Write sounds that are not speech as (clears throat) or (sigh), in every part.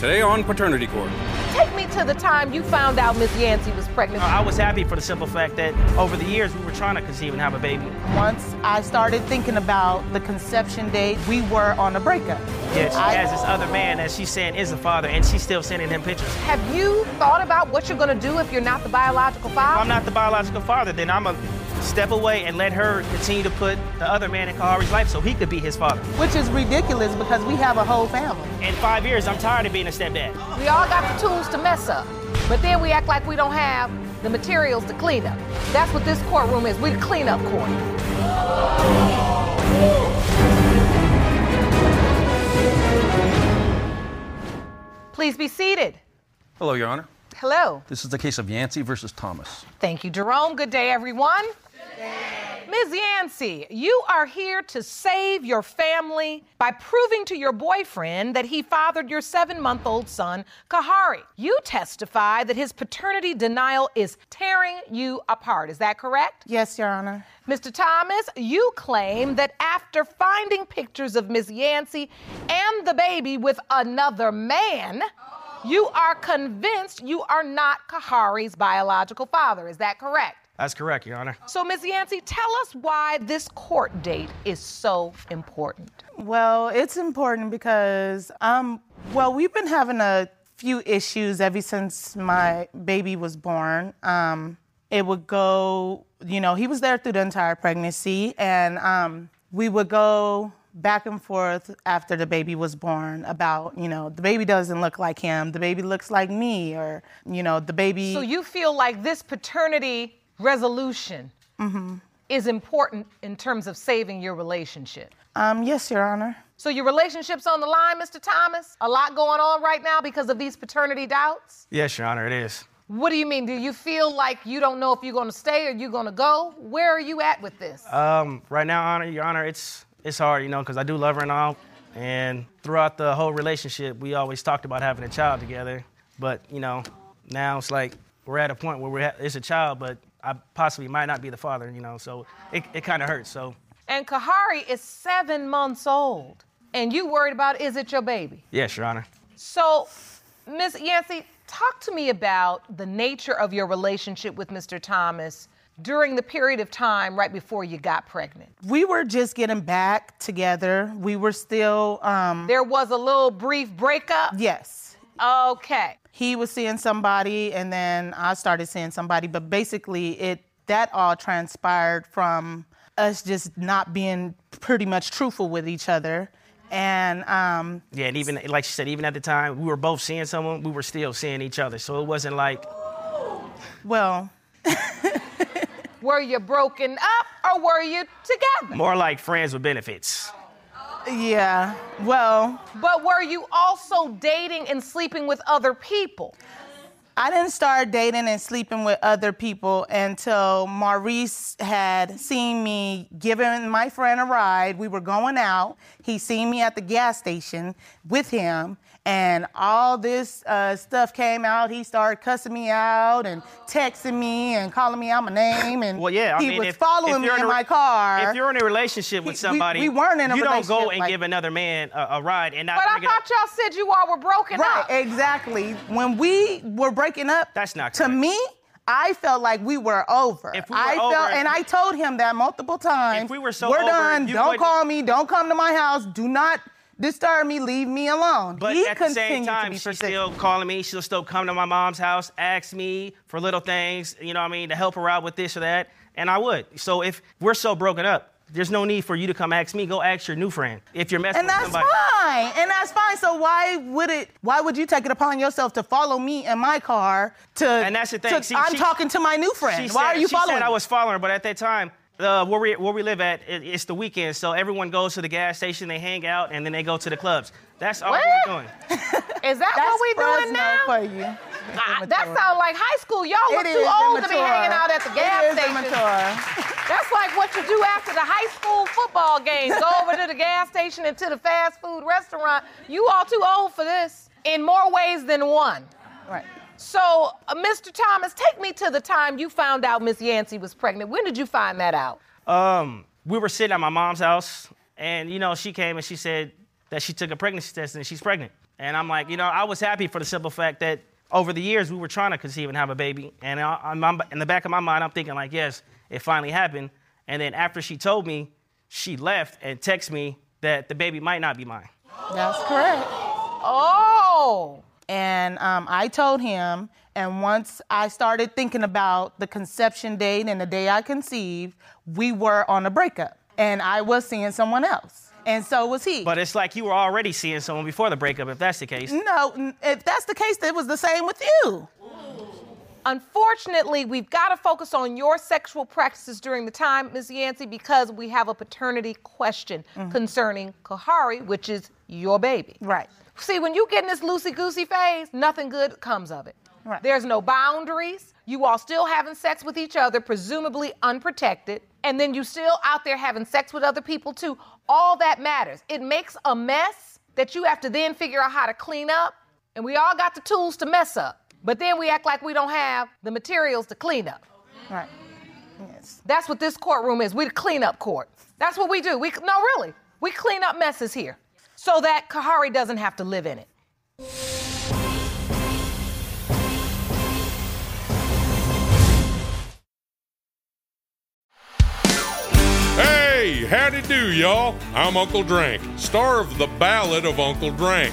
Today on Paternity Court. Take me to the time you found out Miss Yancey was pregnant. Uh, I was happy for the simple fact that over the years we were trying to conceive and have a baby. Once I started thinking about the conception date, we were on a breakup. Yeah, she I- has this other man that she's saying is the father, and she's still sending him pictures. Have you thought about what you're gonna do if you're not the biological father? If father? I'm not the biological father, then I'm gonna step away and let her continue to put the other man in Kahari's life so he could be his father. Which is ridiculous because we have a whole family. In five years, I'm tired of being a stepdad. We all got the tools to mess up, but then we act like we don't have the materials to clean up. That's what this courtroom is. We're the cleanup court. Please be seated. Hello, Your Honor. Hello. This is the case of Yancey versus Thomas. Thank you, Jerome. Good day, everyone. Ms. Yancey, you are here to save your family by proving to your boyfriend that he fathered your seven month old son, Kahari. You testify that his paternity denial is tearing you apart. Is that correct? Yes, Your Honor. Mr. Thomas, you claim that after finding pictures of Ms. Yancey and the baby with another man, you are convinced you are not Kahari's biological father. Is that correct? That's correct, Your Honor. So, Ms. Yancey, tell us why this court date is so important. Well, it's important because, um, well, we've been having a few issues ever since my baby was born. Um, it would go, you know, he was there through the entire pregnancy, and um, we would go back and forth after the baby was born about, you know, the baby doesn't look like him, the baby looks like me, or, you know, the baby. So, you feel like this paternity resolution is important in terms of saving your relationship. um, yes, Your Honor. So, your relationship's on the line, Mr. Thomas? A lot going on right now because of these paternity doubts? Yes, Your Honor, it is. What do you mean? Do you feel like you don't know if you're going to stay or you're going to go? Where are you at with this? Um, right now, Honor, Your Honor, it's it's hard, you know, because I do love her and all. And throughout the whole relationship, we always talked about having a child together. But you know, now it's like we're at a point where we're ha- it's a child, but I possibly might not be the father, you know. So it, it kind of hurts. So and Kahari is seven months old. And you worried about is it your baby? yes, Your Honor. So, Miss Yancey, talk to me about the nature of your relationship with Mr. Thomas during the period of time right before you got pregnant. We were just getting back together. We were still, um, There was a little brief breakup. yes. Okay. He was seeing somebody, and then I started seeing somebody. But basically, it that all transpired from us just not being pretty much truthful with each other. And um, Yeah, and even like she said, even at the time we were both seeing someone, we were still seeing each other. So it wasn't like well, (laughs) Were you broken up or were you together? more like friends with benefits. Yeah, well, But were you also dating and sleeping with other people? I didn't start dating and sleeping with other people until Maurice had seen me giving my friend a ride. We were going out. He seen me at the gas station with him, and all this uh, stuff came out. He started cussing me out and texting me and calling me out my name. And Well, yeah, I he mean, was if, following if me in a- my car. If you're in a relationship with We- somebody, we weren't in a you don't go and like- give another man a, a ride and not But I bring it up. thought y'all said you all were broken Right, up. exactly. When we were breaking up, That's not to me. I felt like we were over. If we were I over- felt, and I told him that multiple times. If we were so we're over, done. Don't wouldn't- call me. Don't come to my house. Do not disturb me. Leave me alone. But he at the same time, she's persistent. still calling me. She'll still come to my mom's house, ask me for little things, you know what I mean, to help her out with this or that. And I would. So if we're so broken up, There's no need for you to come ask me. Go ask your new friend if you're messing And with somebody. And that's fine. And that's fine. So why would it? Why would you take it upon yourself to follow me in my car? To And that's the thing. to- See, I'm she- talking to my new friend. Why said, are you she following? said I was following her, but at that time, uh, where we where we live at, it, it's the weekend, so everyone goes to the gas station, they hang out, and then they go to the clubs. That's all What? we're doing. (laughs) Is that That's what we're doing Fresno now? for you. Ah, that sounds like high school. Y'all look It too is old to be hanging out at the gas it is station. immature. That's like what you do after the high school football game. Go over to the gas station and to the fast food restaurant. You all too old for this in more ways than one. Right. So, uh, Mr. Thomas, take me to the time you found out Miss Yancey was pregnant. When did you find that out? Um, we were sitting at my mom's house, and you know, she came and she said that she took a pregnancy test and she's pregnant. And I'm like, you know, I was happy for the simple fact that over the years we were trying to conceive and have a baby. And I, I'm, I'm- in the back of my mind, I'm thinking like, yes, it finally happened. And then after she told me, she left and texted me that the baby might not be mine. That's correct. Oh, And um, I told him, and once I started thinking about the conception date and the day I conceived, we were on a breakup. And I was seeing someone else. And so was he. But it's like you were already seeing someone before the breakup, if that's the case. no, if that's the case, it was the same with you. Unfortunately, we've got to focus on your sexual practices during the time, Ms. Yancey, because we have a paternity question mm-hmm. concerning Kahari, which is your baby. Right. See, when you get in this loosey goosey phase, nothing good comes of it. Right. There's no boundaries. You all still having sex with each other, presumably unprotected. And then you still out there having sex with other people too. All that matters. It makes a mess that you have to then figure out how to clean up. And we all got the tools to mess up. But then we act like we don't have the materials to clean up. Right. Yes. That's what this courtroom is. We're the cleanup court. That's what we do. We no, really, we clean up messes here, so that Kahari doesn't have to live in it. Hey, howdy do, y'all. I'm Uncle Drank, star of The Ballad of Uncle Drank.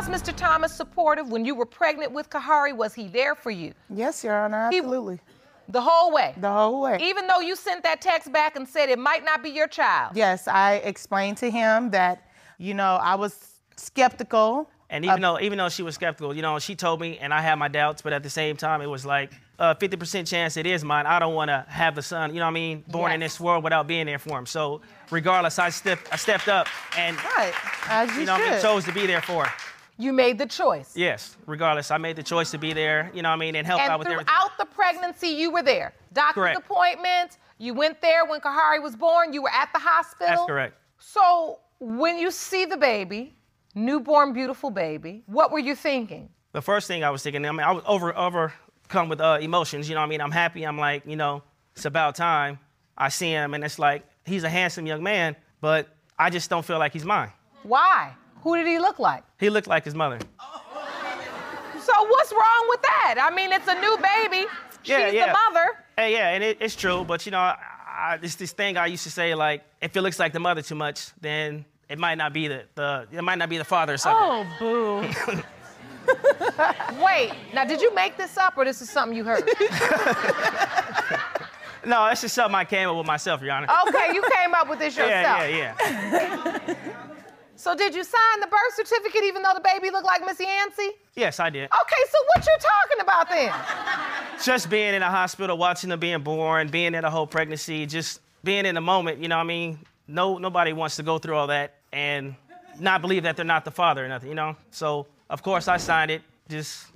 Was Mr. Thomas supportive when you were pregnant with Kahari? Was he there for you Yes, Your Honor, He- absolutely. the whole way? the whole way. Even though you sent that text back and said it might not be your child. yes, I explained to him that, you know, I was skeptical. And even though even though she was skeptical, you know, she told me, and I had my doubts, but at the same time, it was like uh, a 50% chance it is mine. I don't want to have the son, you know what I mean, born in this world without being there for him. So regardless, I stepped I stepped up and Right, as you, you know what I mean, should. chose to be there for her. You made the choice. Yes, regardless, I made the choice to be there, you know what I mean, and help out with everything. throughout the pregnancy, you were there. Doctor's Correct. appointments. You went there when Kahari was born. You were at the hospital. That's correct. So when you see the baby, newborn, beautiful baby, what were you thinking? The first thing I was thinking, I mean, I was over overcome with uh, emotions. You know what I mean? I'm happy. I'm like, you know, it's about time. I see him, and it's like he's a handsome young man, but I just don't feel like he's mine. Why? Who did he look like? He looked like his mother. So what's wrong with that? I mean, it's a new baby. Yeah, She's yeah. the mother. Hey, yeah, and it, it's true, but you know, I, I, it's this thing I used to say like, if it looks like the mother too much, then it might not be the, the it might not be the father or something. Oh, boo. (laughs) Wait, now did you make this up or this is something you heard? (laughs) No, that's just something I came up with myself, Your Honor. Okay, you came up with this (laughs) yourself. yeah, yeah, yeah. So did you sign the birth certificate even though the baby looked like Miss Yancey? Yes, I did. Okay, so what you talking about then? (laughs) Just being in a hospital, watching them being born, being in a whole pregnancy, just being in the moment. You know, what I mean, no, nobody wants to go through all that and not believe that they're not the father or nothing. You know, so of course I signed it. Just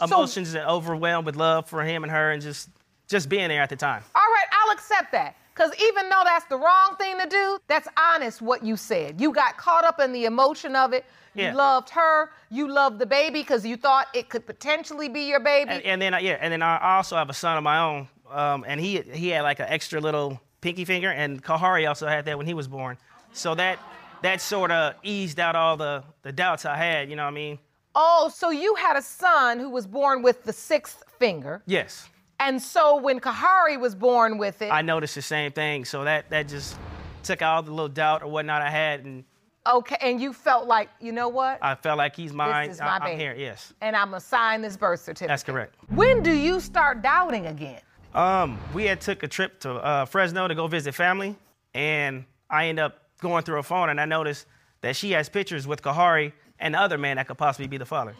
emotions and overwhelmed with love for him and her, and just just being there at the time. All right, I'll accept that. Because even though that's the wrong thing to do, that's honest what you said. You got caught up in the emotion of it. Yeah. You loved her. You loved the baby because you thought it could potentially be your baby. And, and then I- yeah, and then I also have a son of my own, um, and he he had like an extra little pinky finger, and Kahari also had that when he was born. So that that sort of eased out all the, the doubts I had, you know what I mean? Oh, so you had a son who was born with the sixth finger. Yes. And so when Kahari was born with it, I noticed the same thing. So that, that just took out all the little doubt or whatnot I had. And okay, and you felt like, you know what? I felt like he's mine. This is I- my I'm baby. here, yes. and I'm gonna sign this birth certificate. That's correct. When do you start doubting again? Um, we had took a trip to uh, Fresno to go visit family, and I end up going through her phone, and I noticed that she has pictures with Kahari and the other man that could possibly be the father.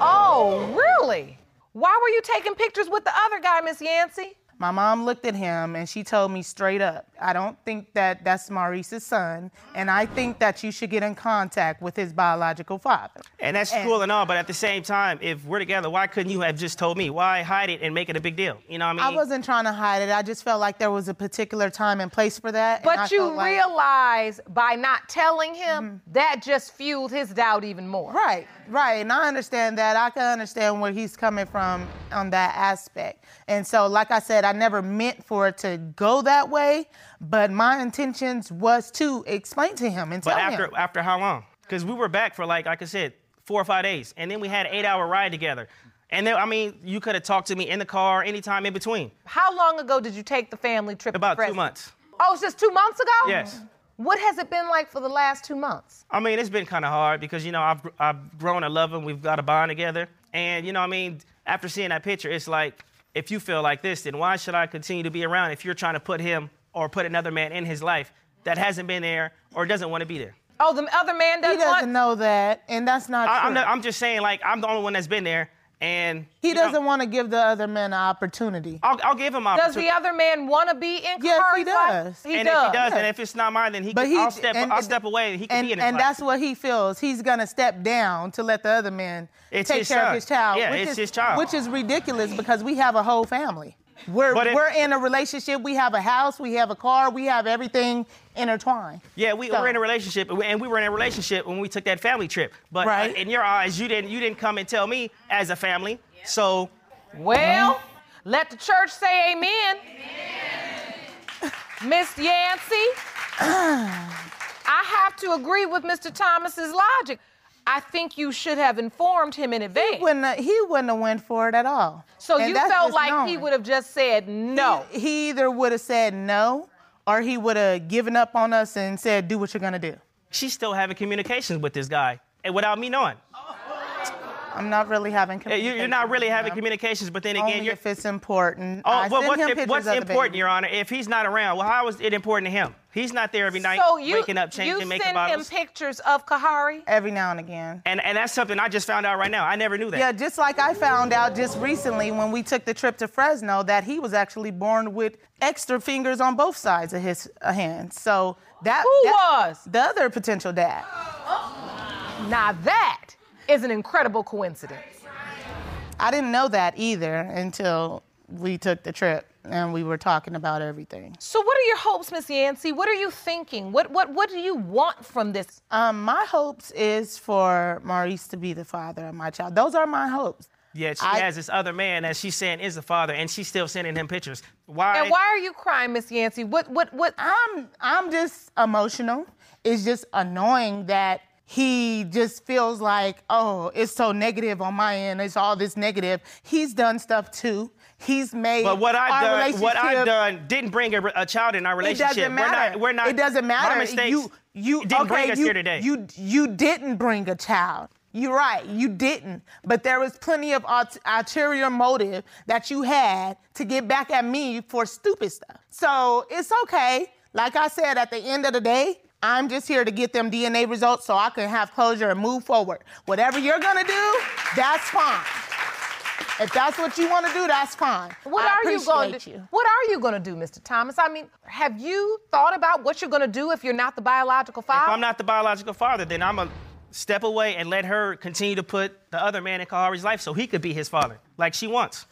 Oh, really? Why were you taking pictures with the other guy, Miss Yancey? My mom looked at him and she told me straight up, I don't think that that's Maurice's son, and I think that you should get in contact with his biological father. And that's And- cool and all, but at the same time, if we're together, why couldn't you have just told me? Why hide it and make it a big deal? You know what I mean? I wasn't trying to hide it. I just felt like there was a particular time and place for that. But you like- realize by not telling him, mm-hmm. that just fueled his doubt even more. Right, right. And I understand that. I can understand where he's coming from on that aspect. And so, like I said, I never meant for it to go that way, but my intentions was to explain to him and but tell after him. But after how long? Because we were back for like like I said, four or five days, and then we had an eight-hour ride together. And then I mean, you could have talked to me in the car anytime in between. How long ago did you take the family trip? to About two months. Oh, it's just two months ago? Yes. What has it been like for the last two months? I mean, it's been kind of hard because, you know, I've, I've grown to love him. We've got a bond together. And, you know, I mean, after seeing that picture, it's like, if you feel like this, then why should I continue to be around if you're trying to put him or put another man in his life that hasn't been there or doesn't want to be there? Oh, the other man he doesn't, He doesn't want. know that, and that's not I, true. I'm, not, I'm just saying, like, I'm the only one that's been there. And he doesn't want to give the other man an opportunity. I'll, I'll give him Does opportunity. Does the other man want to be in Yes, he Kahari's does. He and does. if he does, yeah. and if it's not mine, then he But can, he, I'll step, and- I'll step away. and He can and, be in and life. that's what he feels. He's gonna step down to let the other man It's take care son. of his child. Yeah, which it's is, his child. Which is ridiculous because we have a whole family. We're But if- we're in a relationship. We have a house. We have a car. We have everything intertwined. Yeah, we So- were in a relationship, and we were in a relationship when we took that family trip. But uh, Right. in your eyes, you didn't you didn't come and tell me as a family. So Well, let the church say amen. Miss Yancey, (clears throat) I have to agree with Mr. Thomas's logic. I think you should have informed him in He advance. wouldn't. Have, he wouldn't have went for it at all. So And you felt just like he would have just said no. He, he either would have said no, or he would have given up on us and said, "Do what you're gonna do." she's still having communications with this guy, and without me knowing. I'm not really having. Hey, you- You're not really having communications, but then again, Only you're. if it's important. Oh, I well, what's, him im- what's of the important, baby. Your Honor? If he's not around, well, how is it important to him? He's not there every night, So you, waking up, you changing, making send bottles. him pictures of Kahari? Every now and again. and, and that's something I just found out right now. I never knew that. Yeah, just like I found out just recently when we took the trip to Fresno that he was actually born with extra fingers on both sides of his uh, hands. So that Who that- was? the other potential dad. Now that is an incredible coincidence. I didn't know that either until we took the trip and we were talking about everything. So what are your hopes, Miss Yancey? What are you thinking? What what what do you want from this? Um, my hopes is for Maurice to be the father of my child. Those are my hopes. Yet she I- has this other man that she's saying is the father, and she's still sending him pictures. Why? And why are you crying, Miss Yancey? What what what I'm I'm just emotional. It's just annoying that he just feels like, oh, it's so negative on my end. It's all this negative. He's done stuff too. He's made. But what I've done, what I've done, didn't bring a, a child in our relationship. It doesn't matter. We're not. We're not. It doesn't matter. My mistakes. You you didn't okay, bring us you, here today. You you didn't bring a child. You're right. You didn't. But there was plenty of ulterior motive that you had to get back at me for stupid stuff. So it's okay. Like I said, at the end of the day, I'm just here to get them DNA results so I can have closure and move forward. Whatever you're gonna do, that's fine. If that's what you want to do, that's fine. what I are you going to do? you. What are you going to do, Mr. Thomas? I mean, have you thought about what you're going to do if you're not the biological father? if I'm not the biological father, then I'm gonna step away and let her continue to put the other man in Kahari's life so he could be his father, like she wants,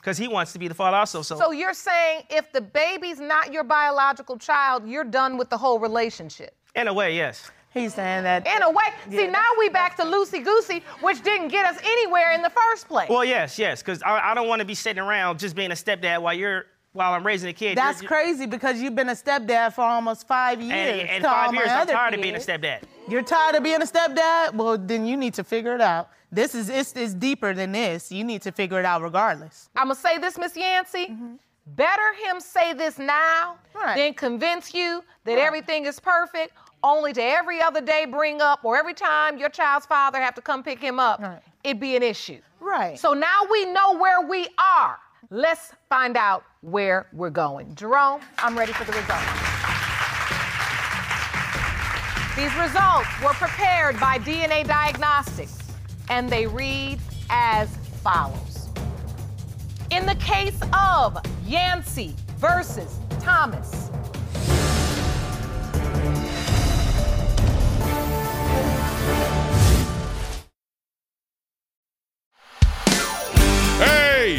because he wants to be the father also. So, so you're saying if the baby's not your biological child, you're done with the whole relationship? in a way, yes. He's saying that. In a way. See, now we back to loosey goosey, which didn't get us anywhere in the first place. Well, yes, yes, because I, I don't want to be sitting around just being a stepdad while you're while I'm raising a kid. That's You're- crazy because you've been a stepdad for almost five years. And, and to all five my years, I'm other tired of being a stepdad. You're tired of being a stepdad? Well, then you need to figure it out. This is it's, it's deeper than this. You need to figure it out regardless. I'm gonna say this, Miss Yancey. Mm-hmm. Better him say this now Right. than convince you that everything is perfect, only to every other day bring up or every time your child's father have to come pick him up, Right. it'd be an issue. Right. So now we know where we are. Let's find out where we're going. Jerome, I'm ready for the results. These results were prepared by DNA Diagnostics, and they read as follows. In the case of Yancey versus Thomas,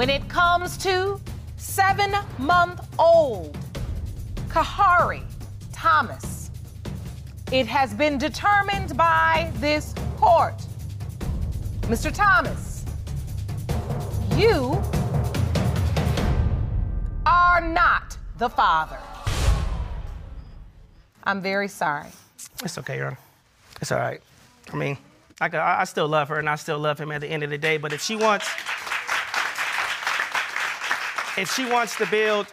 When it comes to seven month old Kahari Thomas, it has been determined by this court. Mr. Thomas, you are not the father. I'm very sorry. It's okay, Your Honor. It's all right. I mean, I, could- I I still love her and I still love him at the end of the day. But if she wants, if she wants to build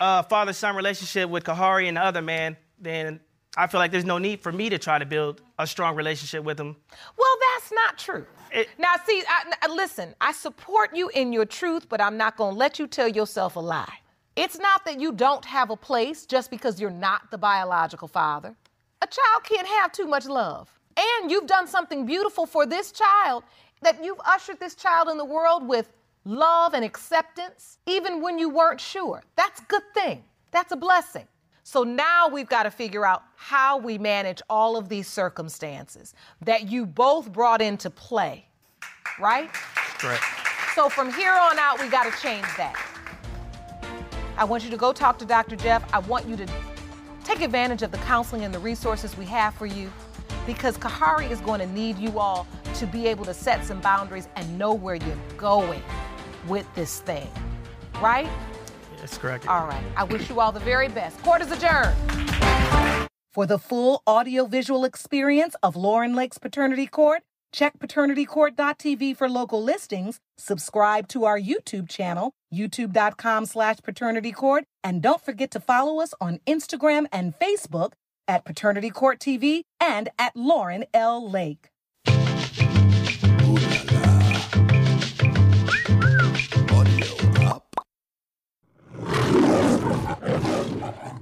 a father-son relationship with Kahari and the other man, then I feel like there's no need for me to try to build a strong relationship with him. Well, that's not true. It- now, see, I, I- listen, I support you in your truth, but I'm not going to let you tell yourself a lie. It's not that you don't have a place just because you're not the biological father. A child can't have too much love. And you've done something beautiful for this child that you've ushered this child in the world with love and acceptance, even when you weren't sure. That's a good thing. That's a blessing. So now we've got to figure out how we manage all of these circumstances that you both brought into play, right? Correct. So from here on out, we got to change that. I want you to go talk to Dr. Jeff. I want you to take advantage of the counseling and the resources we have for you because Kahari is going to need you all to be able to set some boundaries and know where you're going with this thing, right? That's correct. All right. I wish you all the very best. Court is adjourned. For the full audiovisual experience of Lauren Lake's Paternity Court, check paternitycourt.tv for local listings, subscribe to our YouTube channel, youtube.com slash paternitycourt, and don't forget to follow us on Instagram and Facebook at Paternity Court TV and at Lauren L. Lake. Thank you.